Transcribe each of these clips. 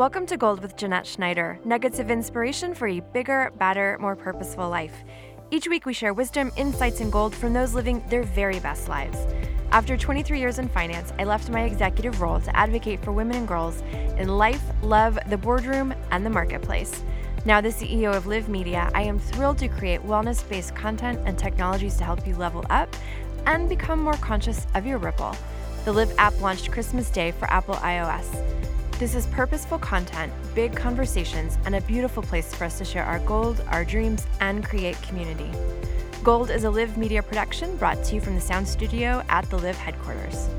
Welcome to Gold with Jeanette Schneider, nuggets of inspiration for a bigger, better, more purposeful life. Each week, we share wisdom, insights, and gold from those living their very best lives. After 23 years in finance, I left my executive role to advocate for women and girls in life, love, the boardroom, and the marketplace. Now, the CEO of Live Media, I am thrilled to create wellness based content and technologies to help you level up and become more conscious of your ripple. The Live app launched Christmas Day for Apple iOS. This is purposeful content, big conversations, and a beautiful place for us to share our gold, our dreams, and create community. Gold is a Live Media production brought to you from the sound studio at the Live headquarters.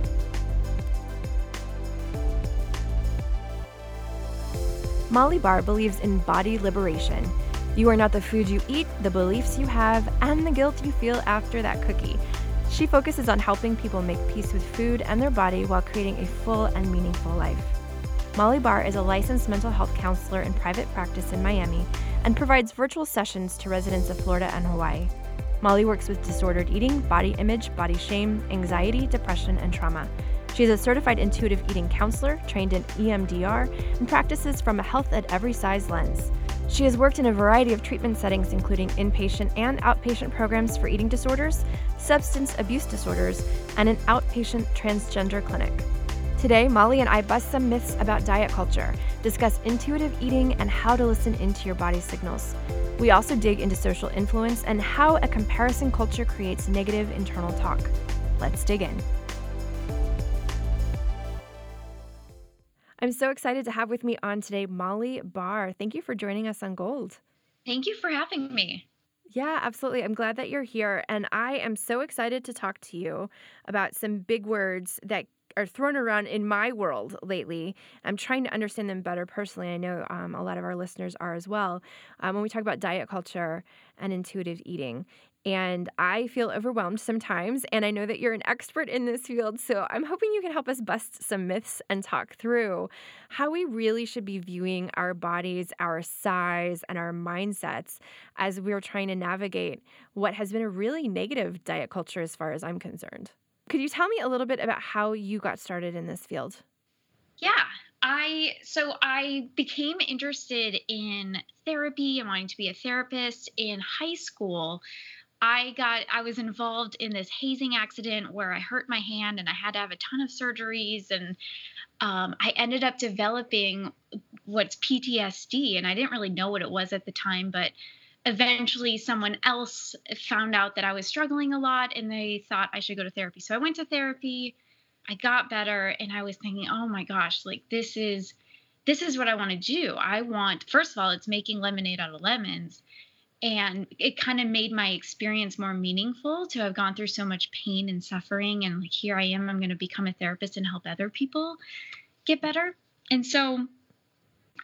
Molly Bahr believes in body liberation. You are not the food you eat, the beliefs you have, and the guilt you feel after that cookie. She focuses on helping people make peace with food and their body while creating a full and meaningful life. Molly Bahr is a licensed mental health counselor in private practice in Miami and provides virtual sessions to residents of Florida and Hawaii. Molly works with disordered eating, body image, body shame, anxiety, depression, and trauma. She is a certified intuitive eating counselor, trained in EMDR, and practices from a health at every size lens. She has worked in a variety of treatment settings, including inpatient and outpatient programs for eating disorders, substance abuse disorders, and an outpatient transgender clinic. Today, Molly and I bust some myths about diet culture, discuss intuitive eating and how to listen into your body signals. We also dig into social influence and how a comparison culture creates negative internal talk. Let's dig in. I'm so excited to have with me on today Molly Bahr. Thank you for joining us on Gold. Thank you for having me. Yeah, absolutely. I'm glad that you're here. And I am so excited to talk to you about some big words that are thrown around in my world lately. I'm trying to understand them better personally. I know um, a lot of our listeners are as well. Um, when we talk about diet culture and intuitive eating, and I feel overwhelmed sometimes. And I know that you're an expert in this field. So I'm hoping you can help us bust some myths and talk through how we really should be viewing our bodies, our size, and our mindsets as we're trying to navigate what has been a really negative diet culture as far as I'm concerned. Could you tell me a little bit about how you got started in this field? Yeah, I so I became interested in therapy and wanting to be a therapist in high school. I got I was involved in this hazing accident where I hurt my hand and I had to have a ton of surgeries and um, I ended up developing what's PTSD and I didn't really know what it was at the time, but eventually someone else found out that I was struggling a lot and they thought I should go to therapy. So I went to therapy. I got better and I was thinking, "Oh my gosh, like this is this is what I want to do. I want first of all, it's making lemonade out of lemons." And it kind of made my experience more meaningful to have gone through so much pain and suffering and like here I am, I'm going to become a therapist and help other people get better. And so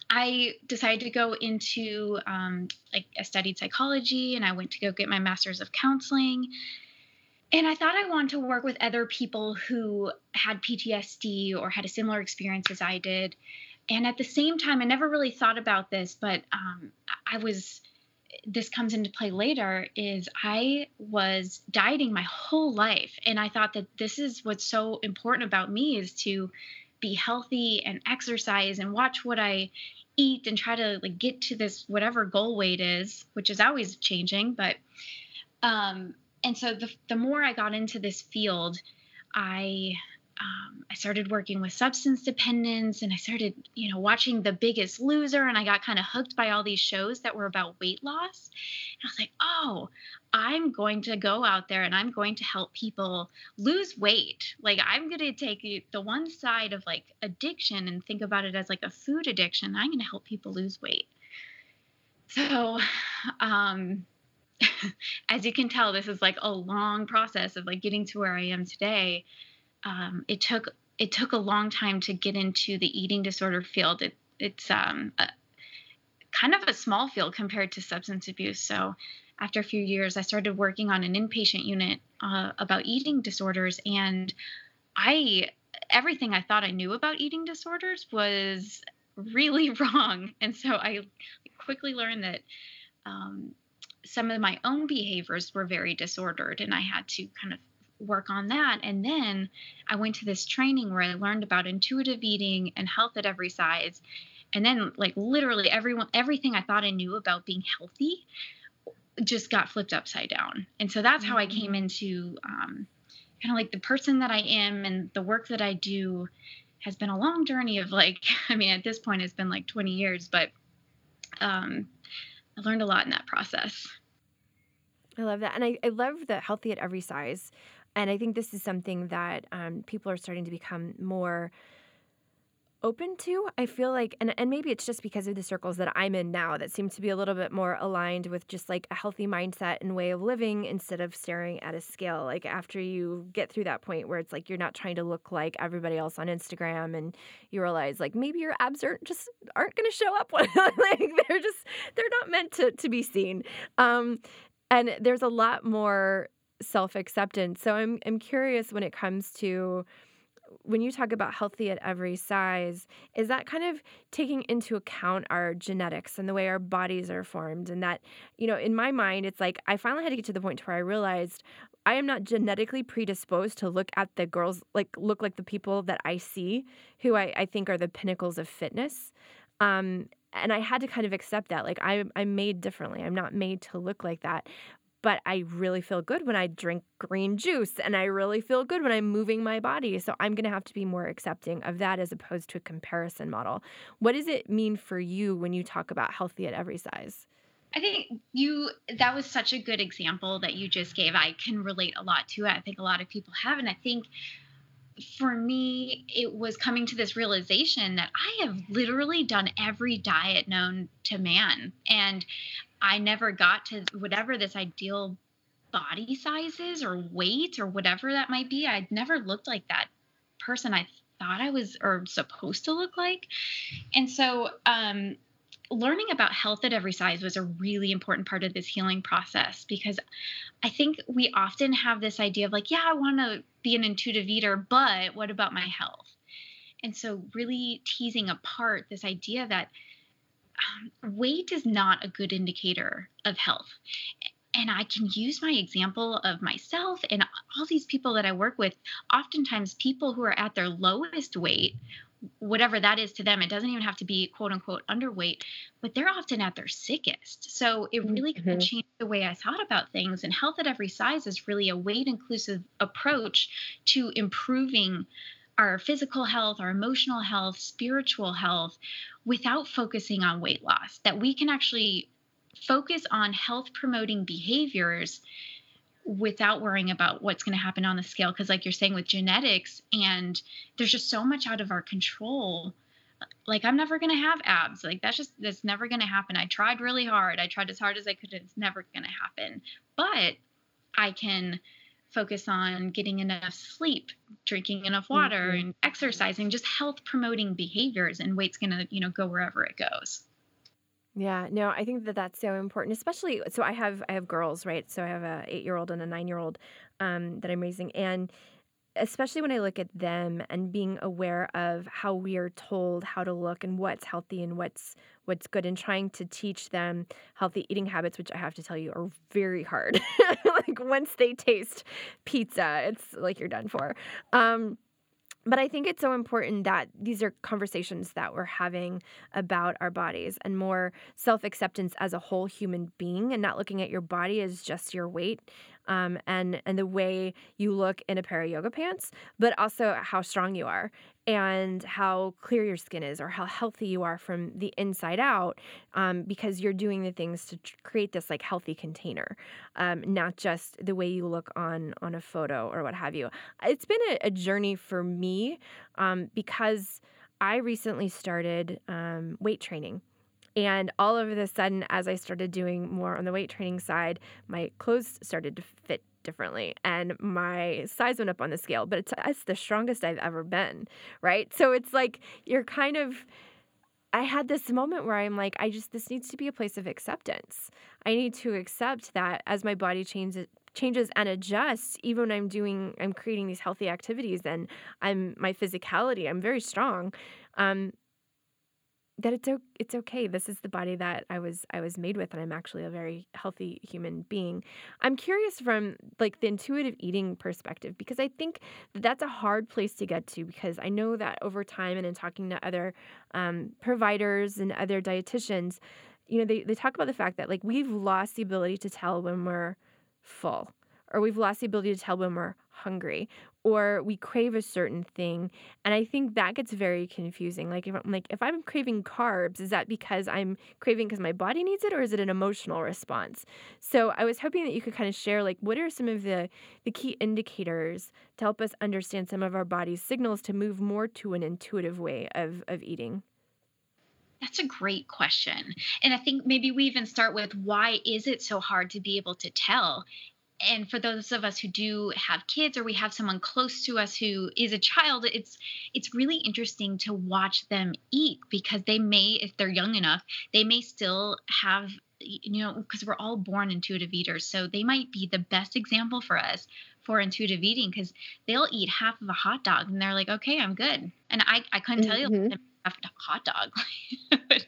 I decided to go into um, like I studied psychology and I went to go get my master's of counseling. And I thought I wanted to work with other people who had PTSD or had a similar experience as I did. And at the same time, I never really thought about this, but um, I was, this comes into play later, is I was dieting my whole life. And I thought that this is what's so important about me is to be healthy and exercise and watch what I eat and try to like get to this whatever goal weight is, which is always changing. But um, and so the the more I got into this field, I um, I started working with substance dependence and I started, you know, watching The Biggest Loser and I got kind of hooked by all these shows that were about weight loss. And I was like, oh, I'm going to go out there and I'm going to help people lose weight. Like, I'm going to take the one side of like addiction and think about it as like a food addiction. I'm going to help people lose weight. So, um, as you can tell, this is like a long process of like getting to where I am today um, it took it took a long time to get into the eating disorder field. It, it's um, a, kind of a small field compared to substance abuse. So after a few years, I started working on an inpatient unit uh, about eating disorders, and I everything I thought I knew about eating disorders was really wrong. And so I quickly learned that um, some of my own behaviors were very disordered, and I had to kind of work on that. And then I went to this training where I learned about intuitive eating and health at every size. And then like literally everyone everything I thought I knew about being healthy just got flipped upside down. And so that's how I came mm-hmm. into um, kind of like the person that I am and the work that I do has been a long journey of like, I mean, at this point, it's been like 20 years, but um, I learned a lot in that process. I love that. And I, I love the healthy at every size. And I think this is something that um, people are starting to become more open to. I feel like, and, and maybe it's just because of the circles that I'm in now that seem to be a little bit more aligned with just like a healthy mindset and way of living instead of staring at a scale. Like after you get through that point where it's like you're not trying to look like everybody else on Instagram and you realize like maybe your abs aren't just aren't going to show up like they're just they're not meant to to be seen. Um and there's a lot more self-acceptance. So I'm I'm curious when it comes to when you talk about healthy at every size, is that kind of taking into account our genetics and the way our bodies are formed? And that, you know, in my mind, it's like I finally had to get to the point where I realized I am not genetically predisposed to look at the girls, like look like the people that I see who I, I think are the pinnacles of fitness. Um, and I had to kind of accept that. Like I, I'm made differently. I'm not made to look like that but I really feel good when I drink green juice and I really feel good when I'm moving my body. So I'm going to have to be more accepting of that as opposed to a comparison model. What does it mean for you when you talk about healthy at every size? I think you that was such a good example that you just gave. I can relate a lot to it. I think a lot of people have and I think for me, it was coming to this realization that I have literally done every diet known to man. And I never got to whatever this ideal body size is or weight or whatever that might be. I'd never looked like that person I thought I was or supposed to look like. And so, um, learning about health at every size was a really important part of this healing process because I think we often have this idea of like, yeah, I want to be an intuitive eater, but what about my health? And so, really teasing apart this idea that um, weight is not a good indicator of health. And I can use my example of myself and all these people that I work with. Oftentimes, people who are at their lowest weight, whatever that is to them, it doesn't even have to be quote unquote underweight, but they're often at their sickest. So it really mm-hmm. kind of changed the way I thought about things. And health at every size is really a weight inclusive approach to improving our physical health, our emotional health, spiritual health without focusing on weight loss, that we can actually focus on health promoting behaviors without worrying about what's going to happen on the scale. Because like you're saying with genetics and there's just so much out of our control. Like i'm never going to have abs. Like that's just that's never going to happen. I tried really hard. I tried as hard as i could it's never going to happen. But i can focus on getting enough sleep, drinking enough water, mm-hmm. and exercising, just health promoting behaviors, and weight's going to, you know, go wherever it goes. Yeah, no, I think that that's so important, especially. So I have I have girls, right? So I have a eight year old and a nine year old um, that I'm raising, and especially when I look at them and being aware of how we are told how to look and what's healthy and what's what's good and trying to teach them healthy eating habits which I have to tell you are very hard. like once they taste pizza, it's like you're done for. Um but I think it's so important that these are conversations that we're having about our bodies and more self acceptance as a whole human being and not looking at your body as just your weight um, and and the way you look in a pair of yoga pants, but also how strong you are and how clear your skin is or how healthy you are from the inside out um, because you're doing the things to tr- create this like healthy container um, not just the way you look on on a photo or what have you. It's been a, a journey for me um, because i recently started um, weight training and all of a sudden, as I started doing more on the weight training side, my clothes started to fit differently and my size went up on the scale. But it's, it's the strongest I've ever been, right? So it's like you're kind of. I had this moment where I'm like, I just, this needs to be a place of acceptance. I need to accept that as my body changes, changes and adjusts even when i'm doing i'm creating these healthy activities and i'm my physicality i'm very strong um, that it's it's okay. This is the body that I was I was made with and I'm actually a very healthy human being. I'm curious from like the intuitive eating perspective because I think that that's a hard place to get to because I know that over time and in talking to other um, providers and other dietitians, you know, they, they talk about the fact that like we've lost the ability to tell when we're full or we've lost the ability to tell when we're hungry or we crave a certain thing and i think that gets very confusing like if i'm like if i'm craving carbs is that because i'm craving because my body needs it or is it an emotional response so i was hoping that you could kind of share like what are some of the the key indicators to help us understand some of our body's signals to move more to an intuitive way of of eating that's a great question. And I think maybe we even start with why is it so hard to be able to tell? And for those of us who do have kids or we have someone close to us who is a child it's it's really interesting to watch them eat because they may if they're young enough they may still have you know because we're all born intuitive eaters so they might be the best example for us for intuitive eating because they'll eat half of a hot dog and they're like okay i'm good and i i couldn't mm-hmm. tell you mm-hmm. half a hot dog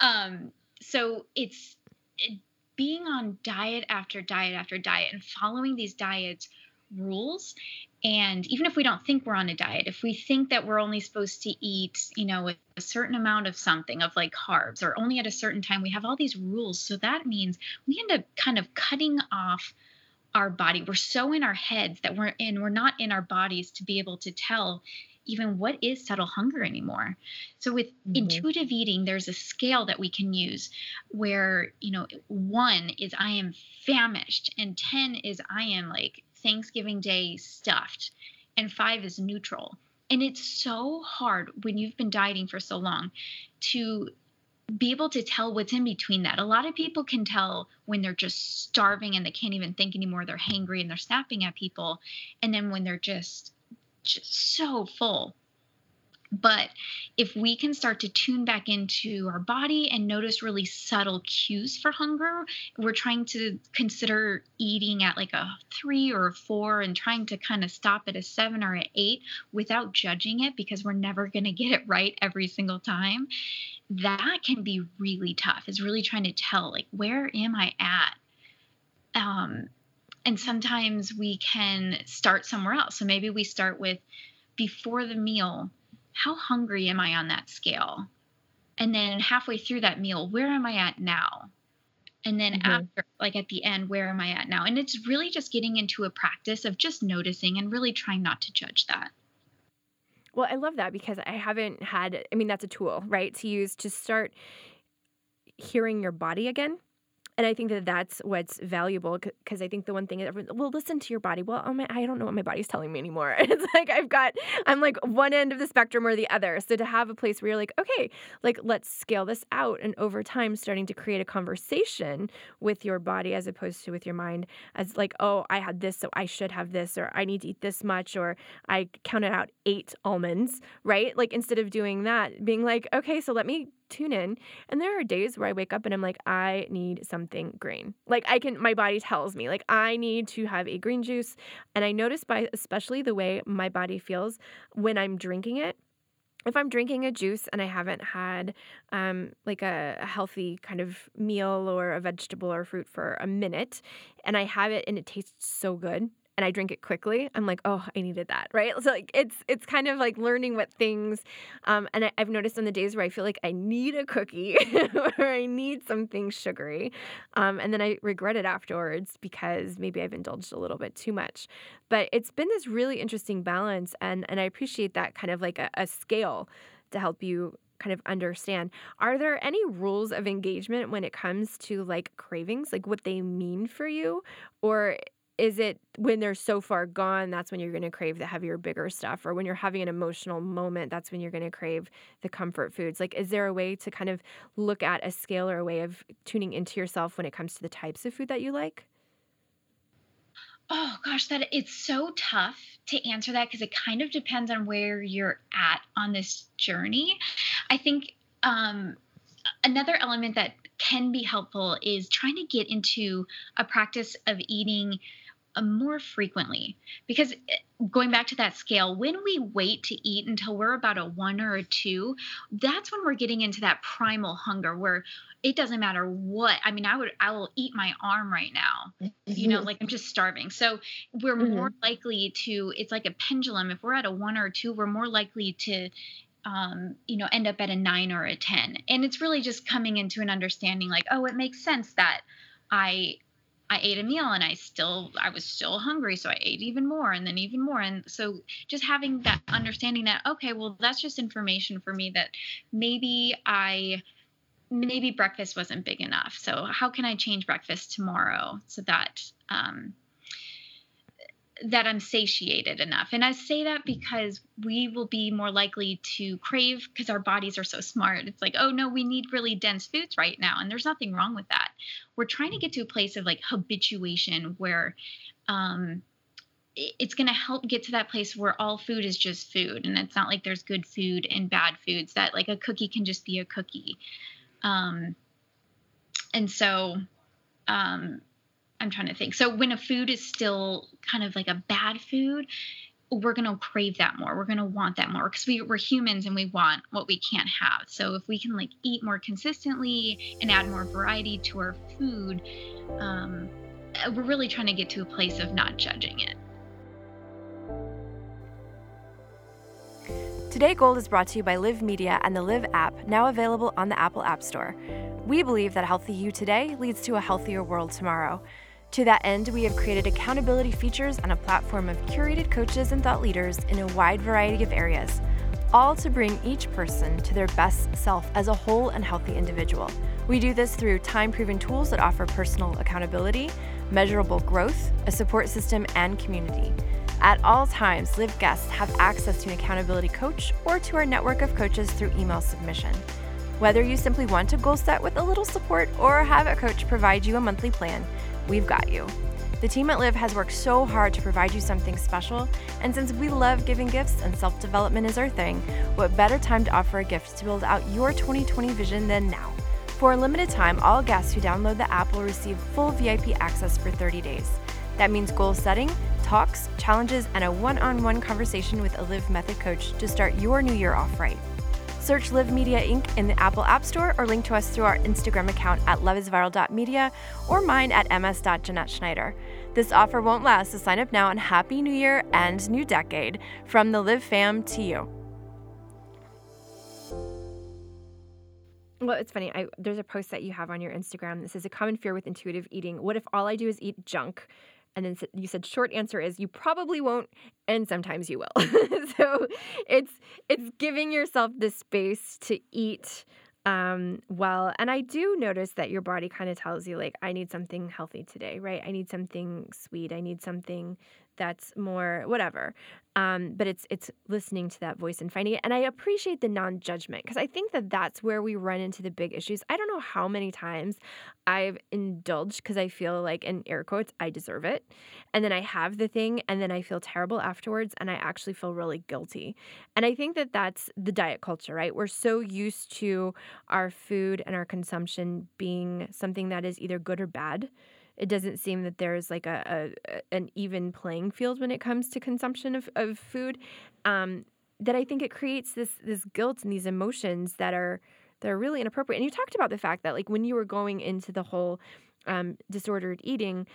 um so it's it, being on diet after diet after diet and following these diets rules and even if we don't think we're on a diet if we think that we're only supposed to eat you know with a certain amount of something of like carbs or only at a certain time we have all these rules. So that means we end up kind of cutting off our body. We're so in our heads that we're in we're not in our bodies to be able to tell even what is subtle hunger anymore. So with mm-hmm. intuitive eating, there's a scale that we can use where, you know, one is I am famished, and 10 is I am like Thanksgiving Day stuffed, and five is neutral. And it's so hard when you've been dieting for so long to be able to tell what's in between that. A lot of people can tell when they're just starving and they can't even think anymore. They're hangry and they're snapping at people. And then when they're just just so full. But if we can start to tune back into our body and notice really subtle cues for hunger, we're trying to consider eating at like a three or a four and trying to kind of stop at a seven or an eight without judging it because we're never going to get it right every single time. That can be really tough, is really trying to tell, like, where am I at? Um, and sometimes we can start somewhere else. So maybe we start with before the meal, how hungry am I on that scale? And then halfway through that meal, where am I at now? And then mm-hmm. after, like at the end, where am I at now? And it's really just getting into a practice of just noticing and really trying not to judge that. Well, I love that because I haven't had, I mean, that's a tool, right? To use to start hearing your body again and I think that that's what's valuable because I think the one thing is, well, listen to your body. Well, oh my, I don't know what my body's telling me anymore. it's like I've got, I'm like one end of the spectrum or the other. So to have a place where you're like, okay, like let's scale this out, and over time, starting to create a conversation with your body as opposed to with your mind, as like, oh, I had this, so I should have this, or I need to eat this much, or I counted out eight almonds, right? Like instead of doing that, being like, okay, so let me tune in. And there are days where I wake up and I'm like, I need something green. Like I can, my body tells me, like, I need to have a green juice. And I notice by especially the way my body feels when I'm drinking it if I'm drinking a juice and I haven't had um, like a, healthy kind of meal or a vegetable or fruit for a minute, and I have it and it tastes so good, and I drink it quickly, I'm like, oh, I needed that, right? So like it's it's kind of like learning what things, um, and I, have noticed on the days where I feel like I need a cookie or I need something sugary, um, and then I regret it afterwards because maybe I've indulged a little bit too much. But it's been this really interesting balance, and and I appreciate that kind of like a, a scale to help you kind of understand. Are there any rules of engagement when it comes to like cravings, like what they mean for you? Or is it when they're so far gone that's when you're going to crave the heavier bigger stuff or when you're having an emotional moment that's when you're going to crave the comfort foods? Like is there a way to kind of look at a scale or a way of tuning into yourself when it comes to the types of food that you like? Oh gosh that it's so tough to answer that because it kind of depends on where you're at on this journey. I think um another element that can be helpful is trying to get into a practice of eating more frequently because eh, going back to that scale when we wait to eat until we're about a 1 or a 2 that's when we're getting into that primal hunger where it doesn't matter what i mean i would i will eat my arm right now mm-hmm. you know like i'm just starving so we're mm-hmm. more likely to it's like a pendulum if we're at a 1 or a 2 we're more likely to um, you know, end up at a nine or a 10. And it's really just coming into an understanding like, oh, it makes sense that I I ate a meal and I still I was still hungry so I ate even more and then even more and so just having that understanding that okay well that's just information for me that maybe I maybe breakfast wasn't big enough so how can I change breakfast tomorrow so that um, that I'm satiated enough. And I say that because we will be more likely to crave because our bodies are so smart. It's like, oh no, we need really dense foods right now. And there's nothing wrong with that. We're trying to get to a place of like habituation where um, it's going to help get to that place where all food is just food. And it's not like there's good food and bad foods, that like a cookie can just be a cookie. Um, and so, um, I'm trying to think. So when a food is still kind of like a bad food, we're going to crave that more. We're going to want that more because we, we're humans and we want what we can't have. So if we can like eat more consistently and add more variety to our food, um, we're really trying to get to a place of not judging it. Today Gold is brought to you by Live Media and the Live app, now available on the Apple App Store. We believe that healthy you today leads to a healthier world tomorrow. To that end, we have created accountability features and a platform of curated coaches and thought leaders in a wide variety of areas, all to bring each person to their best self as a whole and healthy individual. We do this through time proven tools that offer personal accountability, measurable growth, a support system, and community. At all times, Live guests have access to an accountability coach or to our network of coaches through email submission. Whether you simply want to goal set with a little support or have a coach provide you a monthly plan, we've got you. The team at Live has worked so hard to provide you something special, and since we love giving gifts and self development is our thing, what better time to offer a gift to build out your 2020 vision than now? For a limited time, all guests who download the app will receive full VIP access for 30 days. That means goal setting, talks, challenges, and a one on one conversation with a Live Method coach to start your new year off right. Search Live Media Inc. in the Apple App Store or link to us through our Instagram account at loveisviral.media or mine at ms.jeanette Schneider. This offer won't last, so sign up now and Happy New Year and New Decade from the Live fam to you. Well, it's funny. I, there's a post that you have on your Instagram This is a common fear with intuitive eating. What if all I do is eat junk? And then you said short answer is you probably won't and sometimes you will. so it's it's giving yourself the space to eat um well and i do notice that your body kind of tells you like i need something healthy today right i need something sweet i need something that's more whatever um, but it's it's listening to that voice and finding it and i appreciate the non-judgment because i think that that's where we run into the big issues. I don't know how many times i've indulged because i feel like in air quotes i deserve it and then i have the thing and then i feel terrible afterwards and i actually feel really guilty and i think that that's the diet culture right? We're so used to our food and our consumption being something that is either good or bad it doesn't seem that there's like a, a an even playing field when it comes to consumption of, of food. Um, that I think it creates this this guilt and these emotions that are that are really inappropriate. And you talked about the fact that like when you were going into the whole um, disordered eating,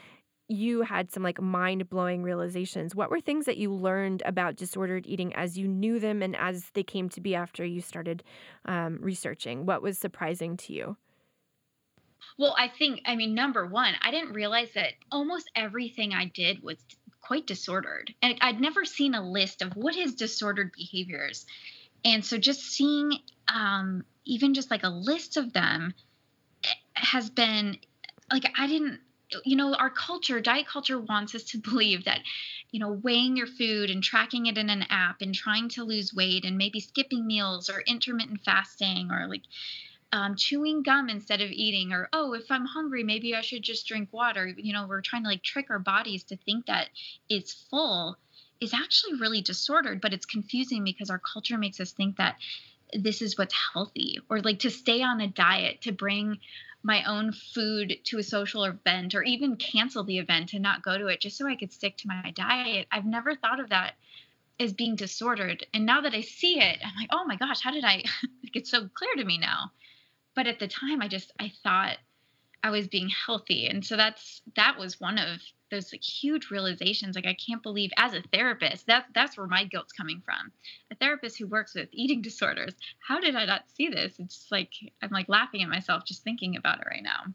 you had some like mind blowing realizations. What were things that you learned about disordered eating as you knew them and as they came to be after you started um, researching? What was surprising to you? Well, I think, I mean, number one, I didn't realize that almost everything I did was quite disordered. And I'd never seen a list of what is disordered behaviors. And so just seeing um, even just like a list of them eh, has been like, I didn't, you know, our culture, diet culture wants us to believe that, you know, weighing your food and tracking it in an app and trying to lose weight and maybe skipping meals or intermittent fasting or like, um, chewing gum instead of eating or oh if i'm hungry maybe i should just drink water you know we're trying to like trick our bodies to think that it's full is actually really disordered but it's confusing because our culture makes us think that this is what's healthy or like to stay on a diet to bring my own food to a social event or even cancel the event and not go to it just so I could stick to my diet. I've never thought of that as being disordered. And now that I see it, I'm like, oh my gosh, how did I? it's so clear to me now. But at the time, I just I thought I was being healthy, and so that's that was one of those like huge realizations. Like I can't believe, as a therapist, that that's where my guilt's coming from. A therapist who works with eating disorders. How did I not see this? It's like I'm like laughing at myself just thinking about it right now.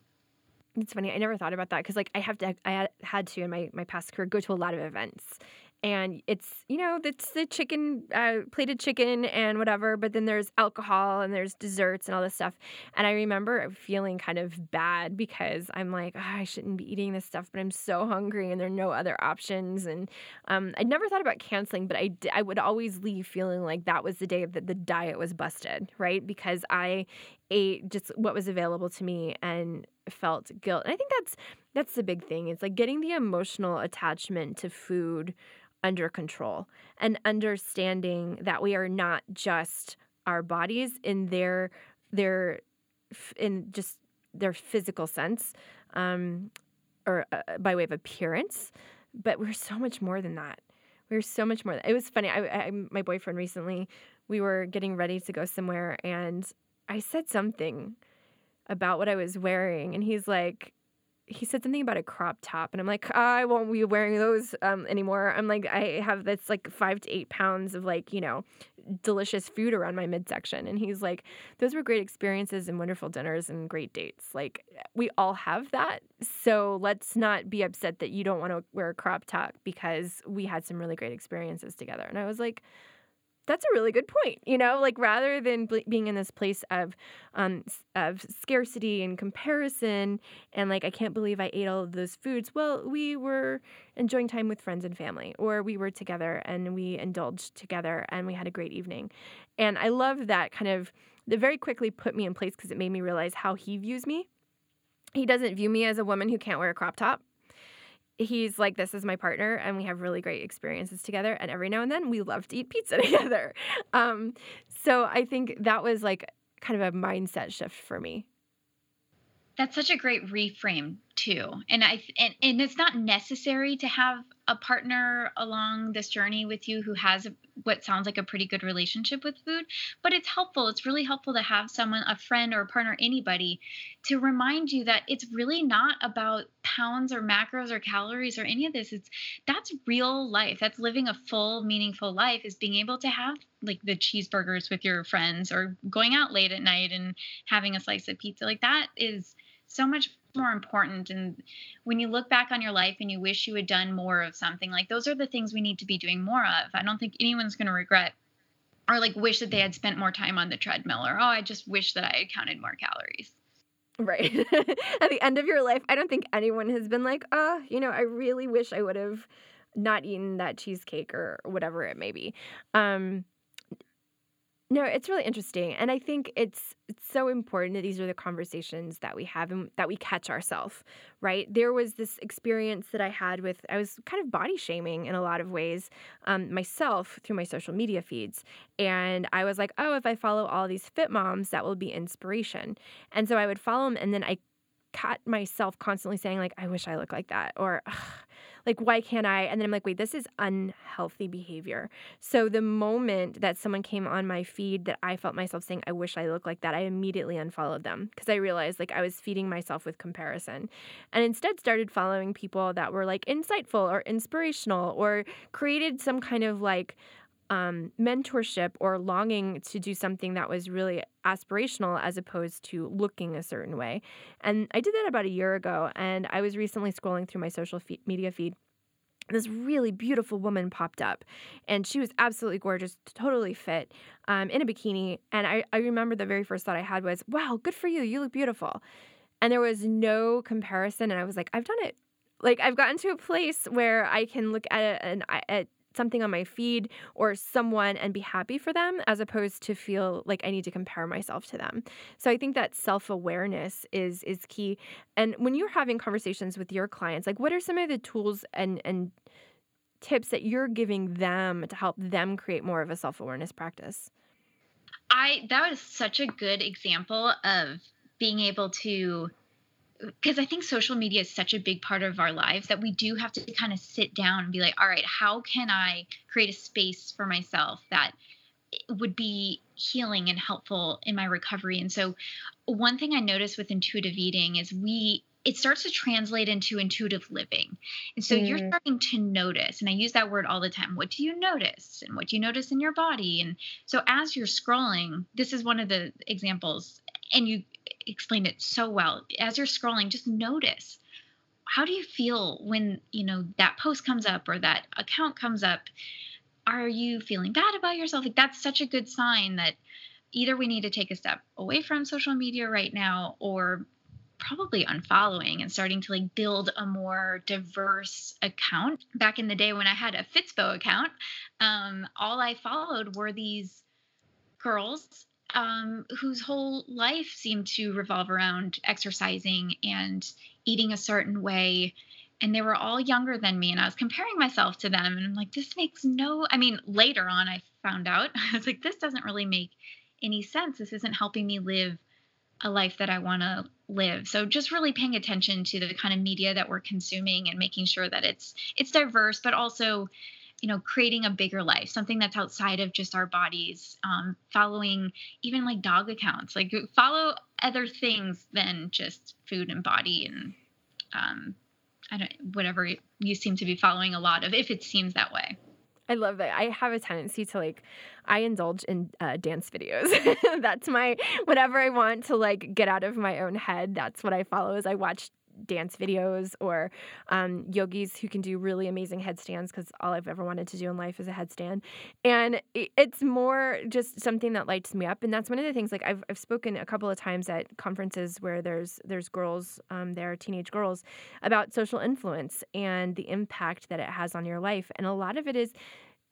It's funny. I never thought about that because like I have to. I had to in my my past career go to a lot of events, and it's you know it's the chicken uh, plated chicken and whatever but then there's alcohol and there's desserts and all this stuff. And i remember feeling kind of bad because i'm like oh, i shouldn't be eating this stuff but i'm so hungry and there are no other options. And um, i never thought about canceling but I, I would always leave feeling like that was the day that the diet was busted right? Because i ate just what was available to me and felt guilt. And i think that's that's the big thing. It's like getting the emotional attachment to food under control and understanding that we are not just our bodies in their their in just their physical sense um, or uh, by way of appearance but we're so much more than that. We're so much more than it was funny I, I my boyfriend recently we were getting ready to go somewhere and i said something about what i was wearing and he's like he said something about a crop top, and I'm like, I won't be wearing those um, anymore. I'm like, I have this like five to eight pounds of like, you know, delicious food around my midsection. And he's like, those were great experiences and wonderful dinners and great dates. Like, we all have that. So let's not be upset that you don't want to wear a crop top because we had some really great experiences together. And I was like, that's a really good point. You know, like rather than being in this place of um, of scarcity and comparison, and like I can't believe I ate all of those foods. Well, we were enjoying time with friends and family, or we were together and we indulged together and we had a great evening. And I love that kind of that very quickly put me in place because it made me realize how he views me. He doesn't view me as a woman who can't wear a crop top he's like, This is my partner, and we have really great experiences together. And every now and then we love to eat pizza together. Um, so I think that was like kind of a mindset shift for me. That's such a great reframe too. And I and, and it's not necessary to have a partner along this journey with you who has what sounds like a pretty good relationship with food, but it's helpful. It's really helpful to have someone, a friend or a partner, anybody, to remind you that it's really not about pounds or macros or calories or any of this. It's that's real life. That's living a full, meaningful life is being able to have like the cheeseburgers with your friends or going out late at night and having a slice of pizza. Like that is so much more important and when you look back on your life and you wish you had done more of something like those are the things we need to be doing more of i don't think anyone's going to regret or like wish that they had spent more time on the treadmill or oh i just wish that i had counted more calories right. At the end of your life i don't think anyone has been like oh you know i really wish i would have not eaten that cheesecake or whatever it may be. Um no, it's really interesting. And I think it's it's so important that these are the conversations that we have and that we catch ourselves, right? There was this experience that I had with I was kind of body shaming in a lot of ways um, myself through my social media feeds. And I was like, oh, if I follow all these fit moms, that will be inspiration. And so I would follow them and then I caught myself constantly saying like i wish i looked like that or like why can't i? And then i'm like wait this is unhealthy behavior. So the moment that someone came on my feed that i felt myself saying i wish i looked like that i immediately unfollowed them because i realized like i was feeding myself with comparison and instead started following people that were like insightful or inspirational or created some kind of like um, mentorship or longing to do something that was really aspirational as opposed to looking a certain way. And I did that about a year ago, and I was recently scrolling through my social fe- media feed. This really beautiful woman popped up, and she was absolutely gorgeous, totally fit, um, in a bikini. And I, I remember the very first thought I had was, wow, good for you. You look beautiful. And there was no comparison. And I was like, I've done it like I've gotten to a place where I can look at and at something on my feed or someone and be happy for them as opposed to feel like I need to compare myself to them. So I think that self-awareness is is key. And when you're having conversations with your clients, like what are some of the tools and and tips that you're giving them to help them create more of a self-awareness practice? I that was such a good example of being able to because I think social media is such a big part of our lives that we do have to kind of sit down and be like, all right, how can I create a space for myself that would be healing and helpful in my recovery? And so, one thing I noticed with intuitive eating is we it starts to translate into intuitive living. And so mm. you're starting to notice, and I use that word all the time. What do you notice? And what do you notice in your body? And so as you're scrolling, this is one of the examples, and you explained it so well. As you're scrolling, just notice how do you feel when you know that post comes up or that account comes up are you feeling bad about yourself like that's such a good sign that either we need to take a step away from social media right now or probably unfollowing and starting to like build a more diverse account. Back in the day when I had a Fitspo account, um, all I followed were these girls um, whose whole life seemed to revolve around exercising and eating a certain way. And they were all younger than me, and I was comparing myself to them. And I'm like, this makes no, I mean, later on, I found out, I was like, this doesn't really make any sense. This isn't helping me live a life that I want to live. So just really paying attention to the kind of media that we're consuming and making sure that it's it's diverse, but also you know creating a bigger life something that's outside of just our bodies um, following even like dog accounts like follow other things than just food and body and um, i don't whatever you seem to be following a lot of if it seems that way I love that. I have a tendency to like, I indulge in uh, dance videos. that's my whatever I want to like get out of my own head. That's what I follow. Is I watch dance videos or um, yogis who can do really amazing headstands because all I've ever wanted to do in life is a headstand. And it's more just something that lights me up. And that's one of the things like I've, I've spoken a couple of times at conferences where there's there's girls um, there, are teenage girls, about social influence and the impact that it has on your life. And a lot of it is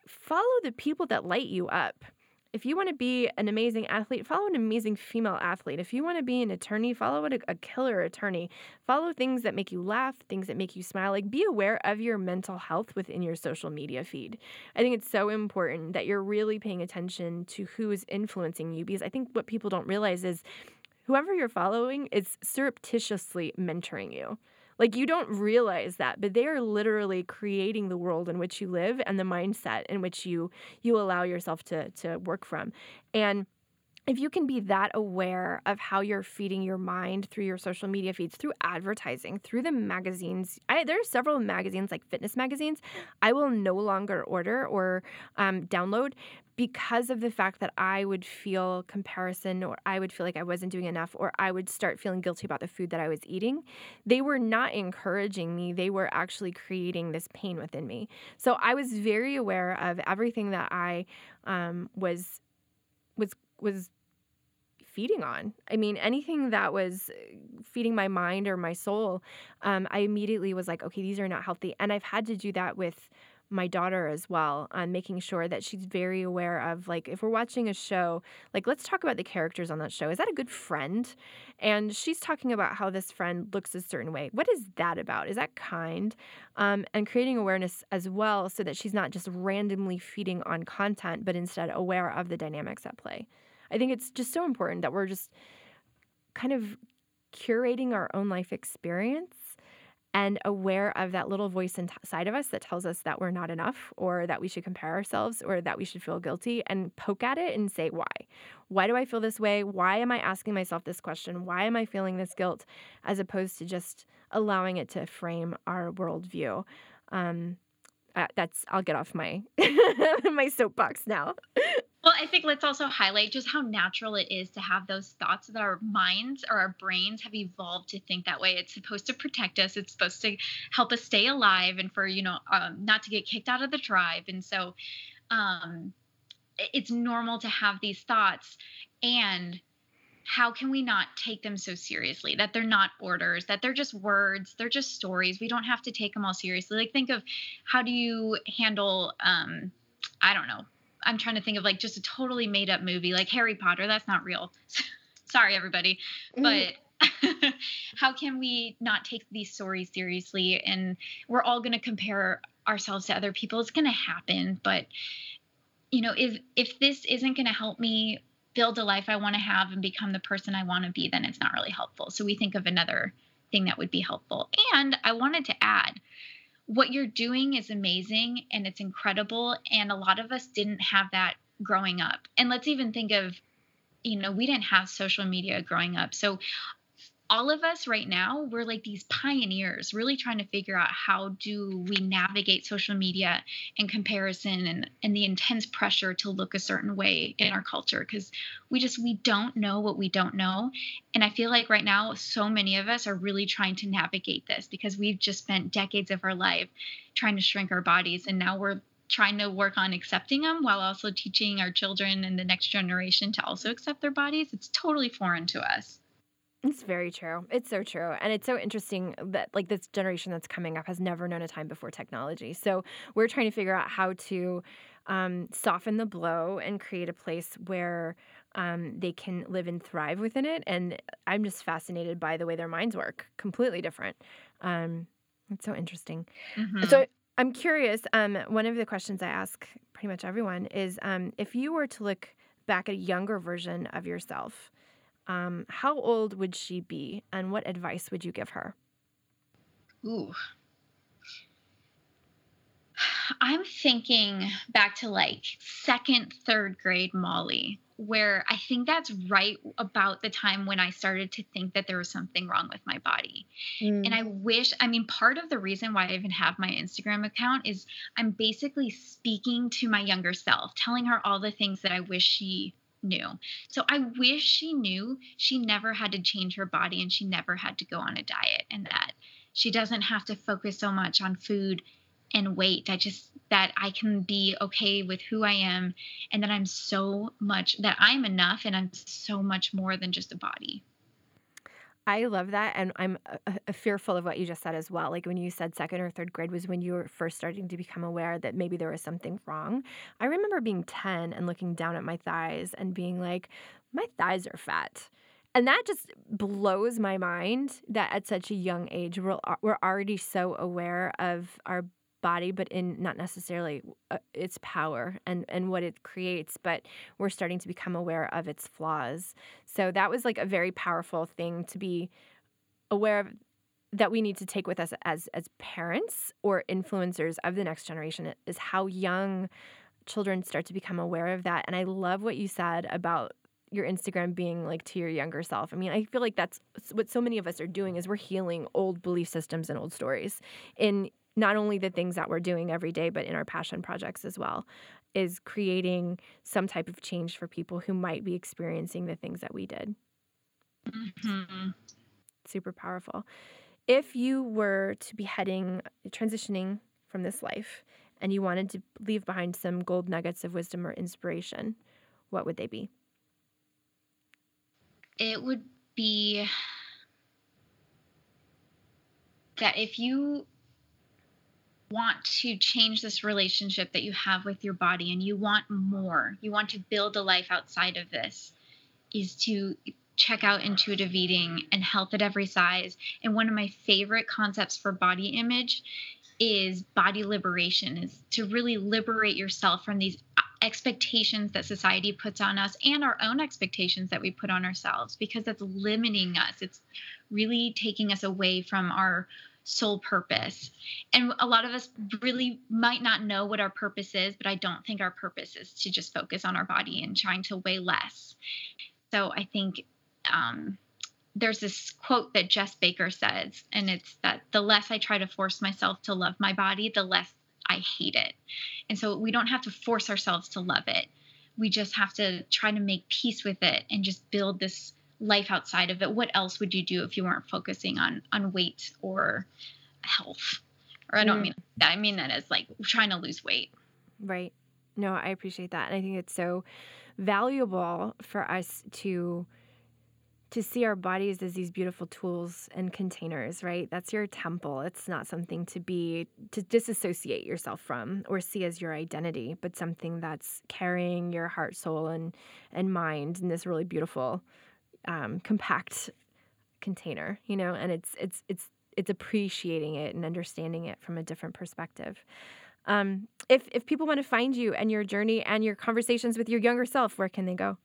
follow the people that light you up if you want to be an amazing athlete, follow an amazing female athlete. If you want to be an attorney, follow a, killer attorney. Follow things that make you laugh, things that make you smile. Like be aware of your mental health within your social media feed. I think it's so important that you're really paying attention to who is influencing you because I think what people don't realize is whoever you're following is surreptitiously mentoring you. Like you don't realize that, but they are literally creating the world in which you live and the mindset in which you you allow yourself to to work from. And if you can be that aware of how you're feeding your mind through your social media feeds, through advertising, through the magazines, I, there are several magazines like fitness magazines I will no longer order or um, download because of the fact that I would feel comparison or I would feel like I wasn't doing enough or I would start feeling guilty about the food that I was eating, they were not encouraging me. They were actually creating this pain within me. So I was very aware of everything that I um, was was was feeding on. I mean, anything that was feeding my mind or my soul, um, I immediately was like, okay, these are not healthy. And I've had to do that with my daughter as well on making sure that she's very aware of like if we're watching a show like let's talk about the characters on that show. Is that a good friend? And she's talking about how this friend looks a certain way. What is that about? Is that kind? Um, and creating awareness as well so that she's not just randomly feeding on content but instead aware of the dynamics at play i think it's just so important that we're just kind of curating our own life experience and aware of that little voice inside of us that tells us that we're not enough or that we should compare ourselves or that we should feel guilty and poke at it and say, why? Why do I feel this way? Why am I asking myself this question? Why am I feeling this guilt? As opposed to just allowing it to frame our worldview. Um, uh, that's I'll get off my my soapbox now. Well, I think let's also highlight just how natural it is to have those thoughts that our minds or our brains have evolved to think that way. It's supposed to protect us. It's supposed to help us stay alive and for you know um, not to get kicked out of the tribe. And so, um, it's normal to have these thoughts. And how can we not take them so seriously? That they're not orders. That they're just words. They're just stories. We don't have to take them all seriously. Like think of how do you handle um, I don't know I'm trying to think of like just a totally made up movie like Harry Potter. That's not real. Sorry, everybody. Mm. But how can we not take these stories seriously? And we're all going to compare ourselves to other people. It's going to happen. But, you know, if, if this isn't going to help me build a life I want to have and become the person I want to be, then it's not really helpful. So we think of another thing that would be helpful. And I wanted to add what you're doing is amazing and it's incredible. And a lot of us didn't have that growing up. And let's even think of, you know, we didn't have social media growing up. So all of us right now we're like these pioneers really trying to figure out how do we navigate social media and comparison and, and the intense pressure to look a certain way in our culture because we just we don't know what we don't know. And i feel like right now so many of us are really trying to navigate this because we've just spent decades of our life trying to shrink our bodies and now we're trying to work on accepting them while also teaching our children and the next generation to also accept their bodies. It's totally foreign to us it's very true. It's so true. And it's so interesting that like this generation that's coming up has never known a time before technology. So we're trying to figure out how to um, soften the blow and create a place where um, they can live and thrive within it. And I'm just fascinated by the way their minds work. Completely different. Um, it's so interesting. Mm-hmm. So I'm curious. Um, one of the questions I ask pretty much everyone is um, if you were to look back at a younger version of yourself, um, how old would she be, and what advice would you give her? Ooh. I'm thinking back to like second, third grade Molly, where I think that's right about the time when I started to think that there was something wrong with my body. Mm. And I wish, I mean, part of the reason why I even have my Instagram account is I'm basically speaking to my younger self, telling her all the things that I wish she knew. So I wish she knew she never had to change her body and she never had to go on a diet and that she doesn't have to focus so much on food and weight. I just that I can be okay with who I am and that I'm so much that I'm enough and I'm so much more than just a body. I love that. And I'm uh, uh, fearful of what you just said as well. Like when you said second or third grade was when you were first starting to become aware that maybe there was something wrong. I remember being 10 and looking down at my thighs and being like, my thighs are fat. And that just blows my mind that at such a young age, we're, we're already so aware of our body, but in not necessarily uh, its power and, and what it creates, but we're starting to become aware of its flaws. So that was like a very powerful thing to be aware of that we need to take with us as as parents or influencers of the next generation is how young children start to become aware of that. And I love what you said about your Instagram being like to your younger self. I mean, I feel like that's what so many of us are doing is we're healing old belief systems and old stories in not only the things that we're doing every day, but in our passion projects as well, is creating some type of change for people who might be experiencing the things that we did. Mm-hmm. Super powerful. If you were to be heading, transitioning from this life, and you wanted to leave behind some gold nuggets of wisdom or inspiration, what would they be? It would be that if you want to change this relationship that you have with your body and you want more, you want to build a life outside of this, is to check out intuitive eating and health at every size. And one of my favorite concepts for body image is body liberation, is to really liberate yourself from these expectations that society puts on us and our own expectations that we put on ourselves because that's limiting us. It's really taking us away from our sole purpose. And a lot of us really might not know what our purpose is, but I don't think our purpose is to just focus on our body and trying to weigh less. So I think um, there's this quote that Jes Baker says, and it's that the less I try to force myself to love my body, the less I hate it. And so we don't have to force ourselves to love it. We just have to try to make peace with it and just build this life outside of it what else would you do if you weren't focusing on on weight or health or i don't mm. mean that i mean that as like trying to lose weight right no i appreciate that and i think it's so valuable for us to to see our bodies as these beautiful tools and containers, right? That's your temple. It's not something to be to disassociate yourself from or see as your identity, but something that's carrying your heart, soul, and and mind in this really beautiful um, compact container, you know, and it's it's it's it's appreciating it and understanding it from a different perspective. Um, if if people want to find you and your journey and your conversations with your younger self, where can they go?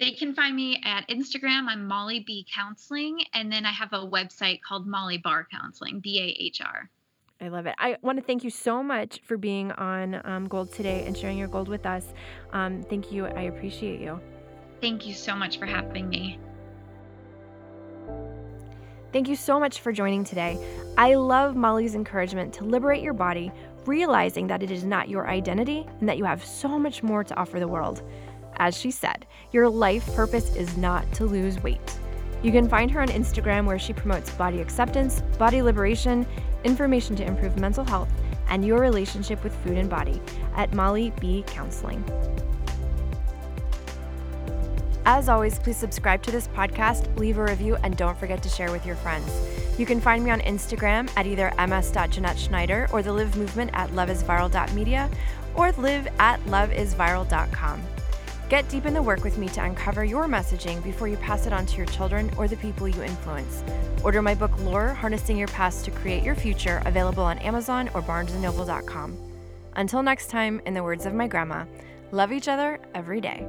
They can find me at Instagram. I'm Molly B Counseling. And then I have a website called Molly Bahr Counseling, B A H R. I love it. I want to thank you so much for being on um, Gold today and sharing your gold with us. Um, thank you. I appreciate you. Thank you so much for having me. Thank you so much for joining today. I love Molly's encouragement to liberate your body, realizing that it is not your identity and that you have so much more to offer the world. As she said, your life purpose is not to lose weight. You can find her on Instagram where she promotes body acceptance, body liberation, information to improve mental health, and your relationship with food and body at Molly B Counseling. As always, please subscribe to this podcast, leave a review, and don't forget to share with your friends. You can find me on Instagram at either ms.jeanette or the Live Movement at loveisviral.media or live at loveisviral.com. Get deep in the work with me to uncover your messaging before you pass it on to your children or the people you influence. Order my book Lore, Harnessing Your Past to Create Your Future, available on Amazon or barnesandnoble.com. Until next time, in the words of my grandma, love each other every day.